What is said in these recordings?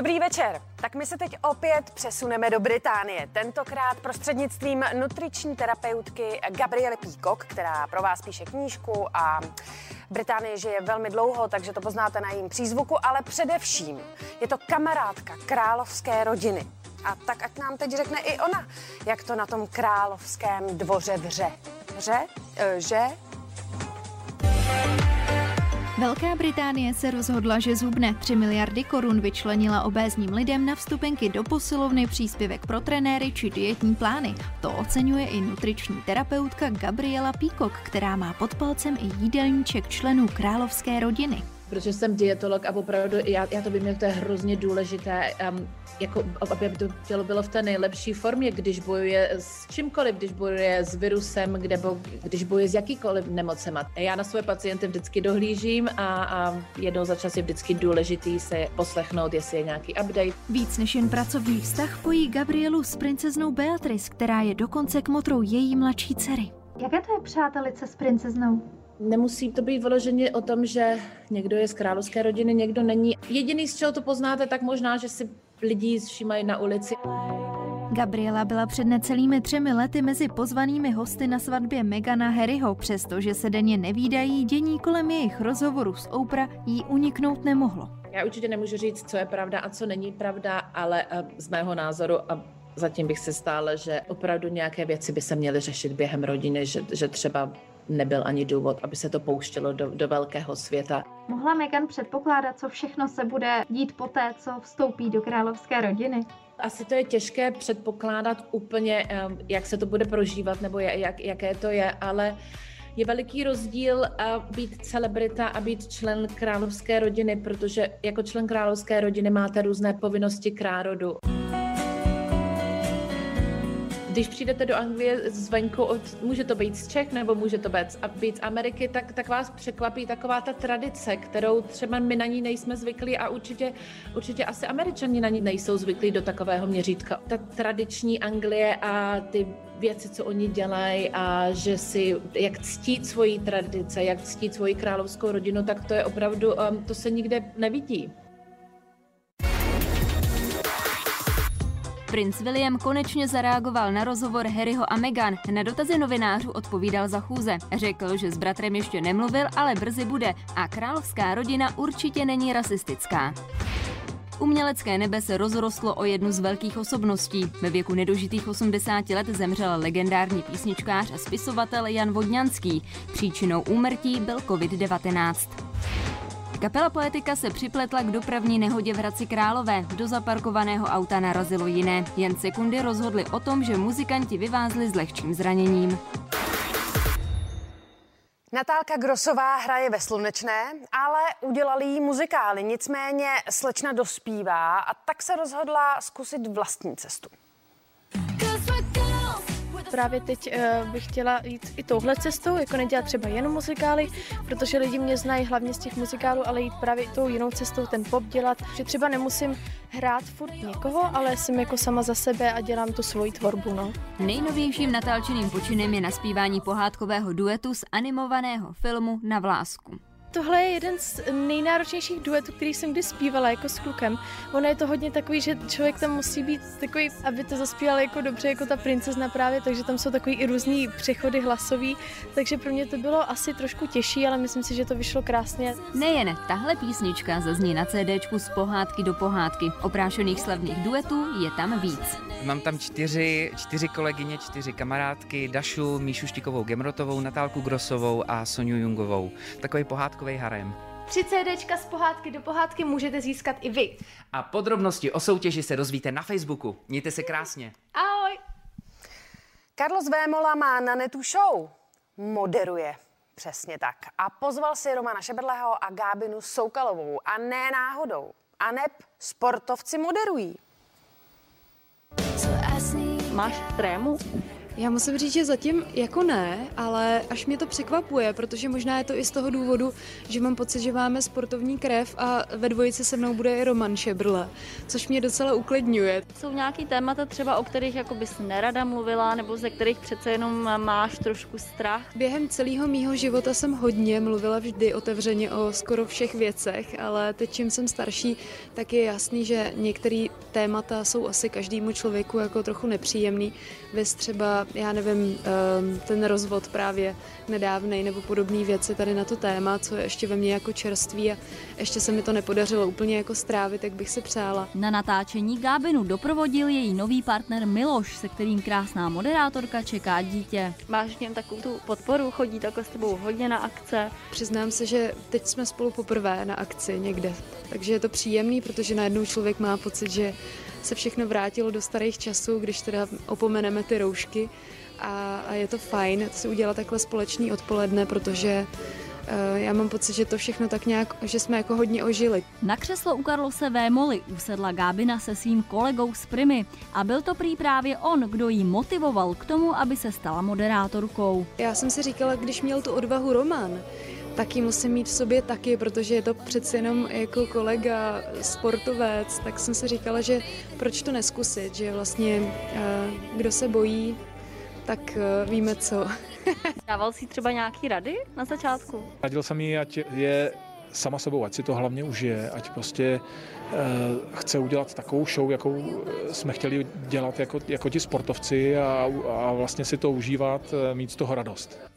Dobrý večer. Tak my se teď opět přesuneme do Británie. Tentokrát prostřednictvím nutriční terapeutky Gabriely Peacock, která pro vás píše knížku a Británie žije velmi dlouho, takže to poznáte na jejím přízvuku, ale především je to kamarádka královské rodiny. A tak ať nám teď řekne i ona, jak to na tom královském dvoře vře. Vře? E, že? Velká Británie se rozhodla, že zhubne 3 miliardy korun vyčlenila obézním lidem na vstupenky do posilovny, příspěvek pro trenéry či dietní plány. To oceňuje i nutriční terapeutka Gabriela Peacock, která má pod palcem i jídelníček členů královské rodiny protože jsem dietolog a opravdu já, já to vím, jak to je hrozně důležité, um, jako, aby to tělo bylo v té nejlepší formě, když bojuje s čímkoliv, když bojuje s virusem, kde bo, když bojuje s jakýkoliv nemocema. Já na své pacienty vždycky dohlížím a, a jednou za čas je vždycky důležitý se poslechnout, jestli je nějaký update. Víc než jen pracovní vztah pojí Gabrielu s princeznou Beatrice, která je dokonce kmotrou její mladší dcery. Jaké to je přátelice s princeznou? Nemusí to být vyloženě o tom, že někdo je z královské rodiny, někdo není. Jediný, z čeho to poznáte, tak možná, že si lidi všímají na ulici. Gabriela byla před necelými třemi lety mezi pozvanými hosty na svatbě Megana Harryho, přestože se denně nevídají, dění kolem jejich rozhovoru s Oprah jí uniknout nemohlo. Já určitě nemůžu říct, co je pravda a co není pravda, ale eh, z mého názoru a zatím bych se stále, že opravdu nějaké věci by se měly řešit během rodiny, že, že třeba nebyl ani důvod, aby se to pouštělo do, do velkého světa. Mohla Megan předpokládat, co všechno se bude dít poté, co vstoupí do královské rodiny? Asi to je těžké předpokládat úplně, jak se to bude prožívat nebo jak, jaké to je, ale je veliký rozdíl být celebrita a být člen královské rodiny, protože jako člen královské rodiny máte různé povinnosti k rárodu. Když přijdete do Anglie zvenku, od, může to být z Čech nebo může to být, být z Ameriky, tak, tak vás překvapí taková ta tradice, kterou třeba my na ní nejsme zvyklí a určitě, určitě asi američani na ní nejsou zvyklí do takového měřítka. Ta tradiční Anglie a ty věci, co oni dělají a že si, jak ctít svoji tradice, jak ctít svoji královskou rodinu, tak to je opravdu, um, to se nikde nevidí. Princ William konečně zareagoval na rozhovor Harryho a Meghan. Na dotazy novinářů odpovídal za chůze. Řekl, že s bratrem ještě nemluvil, ale brzy bude a královská rodina určitě není rasistická. Umělecké nebe se rozrostlo o jednu z velkých osobností. Ve věku nedožitých 80 let zemřel legendární písničkář a spisovatel Jan Vodňanský. Příčinou úmrtí byl COVID-19. Kapela Poetika se připletla k dopravní nehodě v Hradci Králové. Do zaparkovaného auta narazilo jiné. Jen sekundy rozhodly o tom, že muzikanti vyvázli s lehčím zraněním. Natálka Grosová hraje ve Slunečné, ale udělali jí muzikály. Nicméně slečna dospívá a tak se rozhodla zkusit vlastní cestu. Právě teď uh, bych chtěla jít i touhle cestou, jako nedělat třeba jenom muzikály, protože lidi mě znají hlavně z těch muzikálů, ale jít právě tou jinou cestou, ten pop dělat, že třeba nemusím hrát furt někoho, ale jsem jako sama za sebe a dělám tu svoji tvorbu. No. Nejnovějším natálčeným počinem je naspívání pohádkového duetu z animovaného filmu Na vlásku. Tohle je jeden z nejnáročnějších duetů, který jsem kdy zpívala jako s klukem. Ono je to hodně takový, že člověk tam musí být takový, aby to zaspíval jako dobře, jako ta princezna právě, takže tam jsou takový i různý přechody hlasový, takže pro mě to bylo asi trošku těžší, ale myslím si, že to vyšlo krásně. Nejen tahle písnička zazní na CDčku z pohádky do pohádky. Oprášených slavných duetů je tam víc. Mám tam čtyři, čtyři kolegyně, čtyři kamarádky, Dašu, Míšu Štikovou Gemrotovou, Natálku Grosovou a Soniu Jungovou. Takový pohádku pohádkový harem. Tři CDčka z pohádky do pohádky můžete získat i vy. A podrobnosti o soutěži se dozvíte na Facebooku. Mějte se krásně. Ahoj. Carlos Vémola má na netu show. Moderuje. Přesně tak. A pozval si Romana Šeberleho a Gábinu Soukalovou. A ne náhodou. A neb sportovci moderují. Máš trému? Já musím říct, že zatím jako ne, ale až mě to překvapuje, protože možná je to i z toho důvodu, že mám pocit, že máme sportovní krev a ve dvojici se mnou bude i Roman Šebrle, což mě docela uklidňuje. Jsou nějaký témata třeba, o kterých jako bys nerada mluvila, nebo ze kterých přece jenom máš trošku strach? Během celého mýho života jsem hodně mluvila vždy otevřeně o skoro všech věcech, ale teď, čím jsem starší, tak je jasný, že některé témata jsou asi každému člověku jako trochu nepříjemný. Vys třeba, já nevím, ehm, ten rozvod právě nedávnej nebo podobné věci tady na to téma, co je ještě ve mně jako čerství a ještě se mi to nepodařilo úplně jako strávit, jak bych si přála. Na natáčení Gábinu doprovodil její nový partner Miloš, se kterým krásná moderátorka čeká dítě. Máš v něm takovou tu podporu, chodí takhle s tebou hodně na akce? Přiznám se, že teď jsme spolu poprvé na akci někde, takže je to příjemný, protože najednou člověk má pocit, že se všechno vrátilo do starých časů, když teda opomeneme ty roušky a, a je to fajn si udělat takhle společný odpoledne, protože uh, já mám pocit, že to všechno tak nějak, že jsme jako hodně ožili. Na křeslo u Karlose Vémoli usedla Gábina se svým kolegou z Primy a byl to prý právě on, kdo jí motivoval k tomu, aby se stala moderátorkou. Já jsem si říkala, když měl tu odvahu Roman, taky musím mít v sobě taky, protože je to přeci jenom jako kolega, sportovec, tak jsem si říkala, že proč to neskusit, že vlastně eh, kdo se bojí, tak eh, víme co. Dával si třeba nějaký rady na začátku? Radil jsem jí, ať je sama sebou, ať si to hlavně užije, ať prostě uh, chce udělat takovou show, jakou jsme chtěli dělat jako, jako ti sportovci a, a vlastně si to užívat, mít z toho radost.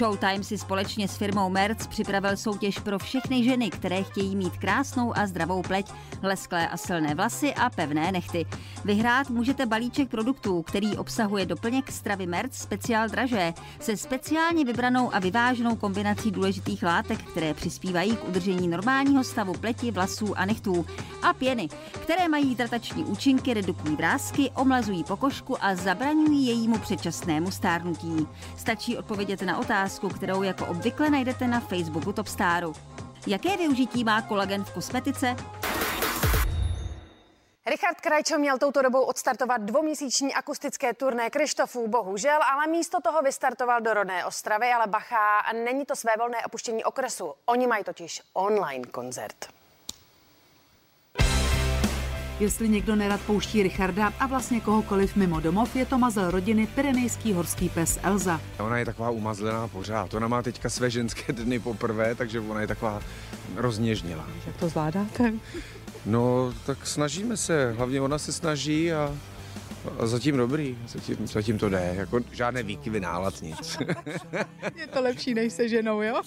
Showtime si společně s firmou Merz připravil soutěž pro všechny ženy, které chtějí mít krásnou a zdravou pleť, lesklé a silné vlasy a pevné nechty. Vyhrát můžete balíček produktů, který obsahuje doplněk stravy Merz speciál dražé se speciálně vybranou a vyváženou kombinací důležitých látek, které přispívají k udržení normálního stavu pleti, vlasů a nechtů. A pěny, které mají hydratační účinky, redukují vrázky, omlazují pokožku a zabraňují jejímu předčasnému stárnutí. Stačí odpovědět na otázku, otázku, kterou jako obvykle najdete na Facebooku Topstaru. Jaké využití má kolagen v kosmetice? Richard Krajčo měl touto dobou odstartovat dvouměsíční akustické turné Krištofů, bohužel, ale místo toho vystartoval do rodné Ostravy, ale bacha, není to své volné opuštění okresu. Oni mají totiž online koncert. Jestli někdo nerad pouští Richarda a vlastně kohokoliv mimo domov, je to mazel rodiny Pyrenejský horský pes Elza. Ona je taková umazlená pořád. Ona má teďka své ženské dny poprvé, takže ona je taková rozněžnělá. Jak to zvládáte? No, tak snažíme se. Hlavně ona se snaží a a zatím dobrý, zatím, zatím to jde, jako žádné výkyvy nálad, nic. Je to lepší než se ženou, jo?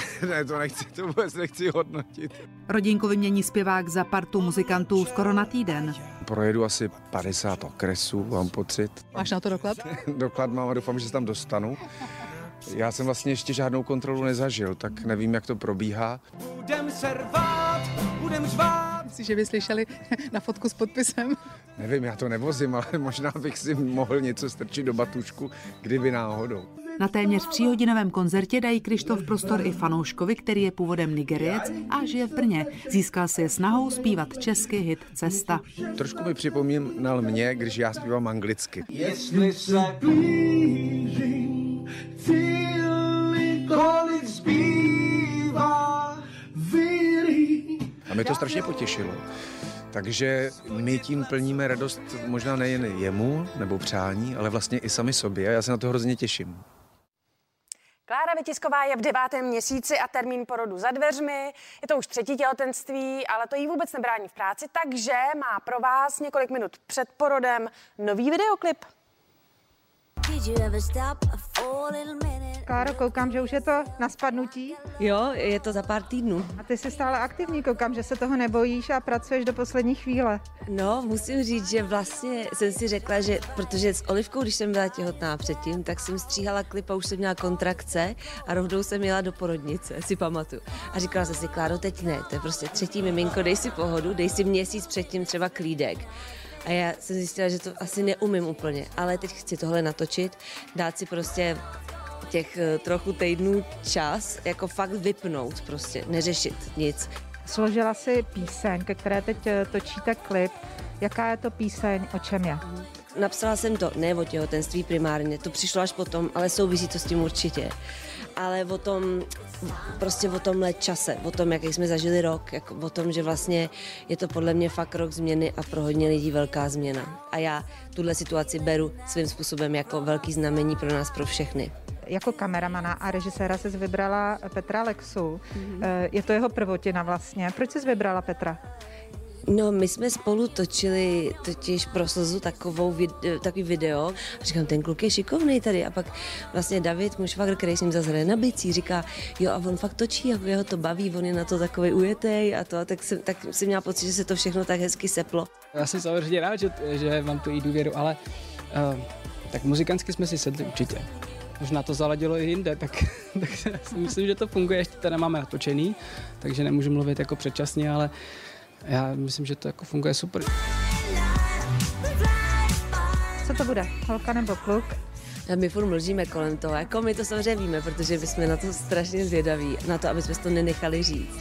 ne, to nechci, to vůbec nechci hodnotit. Rodinku vymění zpěvák za partu muzikantů skoro na týden. Projedu asi 50 okresů, mám pocit. Máš na to doklad? doklad mám a doufám, že se tam dostanu. Já jsem vlastně ještě žádnou kontrolu nezažil, tak nevím, jak to probíhá. Budem se rvát, budem řvát. Myslíš, že by slyšeli na fotku s podpisem? Nevím, já to nevozím, ale možná bych si mohl něco strčit do batušku, kdyby náhodou. Na téměř tříhodinovém koncertě dají Krištof prostor i fanouškovi, který je původem Nigeriec a žije v Brně. Získal si je snahou zpívat česky hit Cesta. Trošku mi připomínal mě, když já zpívám anglicky. Jestli se blížím, kolik zbývá, A mě to strašně potěšilo. Takže my tím plníme radost možná nejen jemu nebo přání, ale vlastně i sami sobě a já se na to hrozně těším. Klára Vytisková je v devátém měsíci a termín porodu za dveřmi. Je to už třetí těhotenství, ale to jí vůbec nebrání v práci, takže má pro vás několik minut před porodem nový videoklip. Kláro, koukám, že už je to na spadnutí. Jo, je to za pár týdnů. A ty jsi stále aktivní, koukám, že se toho nebojíš a pracuješ do poslední chvíle. No, musím říct, že vlastně jsem si řekla, že protože s Olivkou, když jsem byla těhotná předtím, tak jsem stříhala klip a už jsem měla kontrakce a rovnou jsem jela do porodnice, si pamatuju. A říkala jsem si, Kláro, teď ne, to je prostě třetí miminko, dej si pohodu, dej si měsíc předtím třeba klídek. A já jsem zjistila, že to asi neumím úplně, ale teď chci tohle natočit, dát si prostě těch eh, trochu týdnů čas, jako fakt vypnout prostě, neřešit nic. Složila si píseň, ke které teď eh, točíte klip. Jaká je to píseň, o čem je? Napsala jsem to ne o těhotenství primárně, to přišlo až potom, ale souvisí to s tím určitě. Ale o tom, prostě o tomhle čase, o tom, jaký jsme zažili rok, jako o tom, že vlastně je to podle mě fakt rok změny a pro hodně lidí velká změna. A já tuhle situaci beru svým způsobem jako velký znamení pro nás, pro všechny. Jako kameramana a režiséra jsi vybrala Petra Lexu. Mm-hmm. Je to jeho prvotina vlastně. Proč jsi vybrala Petra? No, my jsme spolu točili totiž pro Slzu takovou, takový video a říkám, ten kluk je šikovný tady a pak vlastně David, můj švagr, který s ním zase hraje na bicí, říká, jo a on fakt točí, jako jeho to baví, on je na to takový ujetej a to, a tak jsem, tak jsem měla pocit, že se to všechno tak hezky seplo. Já jsem samozřejmě rád, že, že mám tu i důvěru, ale uh, tak muzikantsky jsme si sedli určitě. Možná to zaladilo i jinde, tak, tak si myslím, že to funguje, ještě to nemáme natočený, takže nemůžu mluvit jako předčasně, ale já myslím, že to jako funguje super. Co to bude, holka nebo kluk? My furt mlžíme kolem toho, jako my to samozřejmě víme, protože my jsme na to strašně zvědaví, na to, aby jsme to nenechali říct.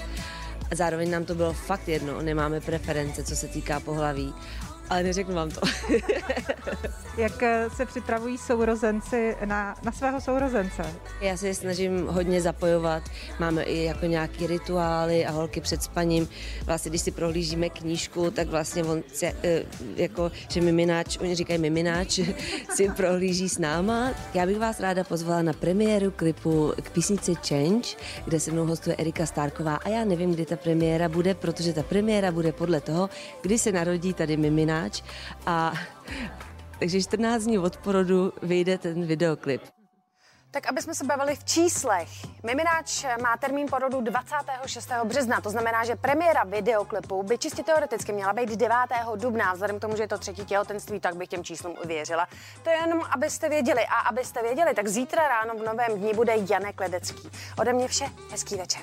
A zároveň nám to bylo fakt jedno, nemáme preference, co se týká pohlaví ale neřeknu vám to. Jak eh, se připravují sourozenci na, na svého sourozence? Já se snažím hodně zapojovat. Máme i jako nějaké rituály a holky před spaním. Vlastně, když si prohlížíme knížku, tak vlastně on se, eh, jako, že mimináč, oni říkají mimináč, si prohlíží s náma. Já bych vás ráda pozvala na premiéru klipu k písnici Change, kde se mnou hostuje Erika Stárková a já nevím, kdy ta premiéra bude, protože ta premiéra bude podle toho, kdy se narodí tady mimináč Mimináč a takže 14 dní od porodu vyjde ten videoklip. Tak aby jsme se bavili v číslech. Mimináč má termín porodu 26. března, to znamená, že premiéra videoklipu by čistě teoreticky měla být 9. dubna. Vzhledem k tomu, že je to třetí těhotenství, tak bych těm číslům uvěřila. To je jenom, abyste věděli. A abyste věděli, tak zítra ráno v novém dní bude Janek Ledecký. Ode mě vše, hezký večer.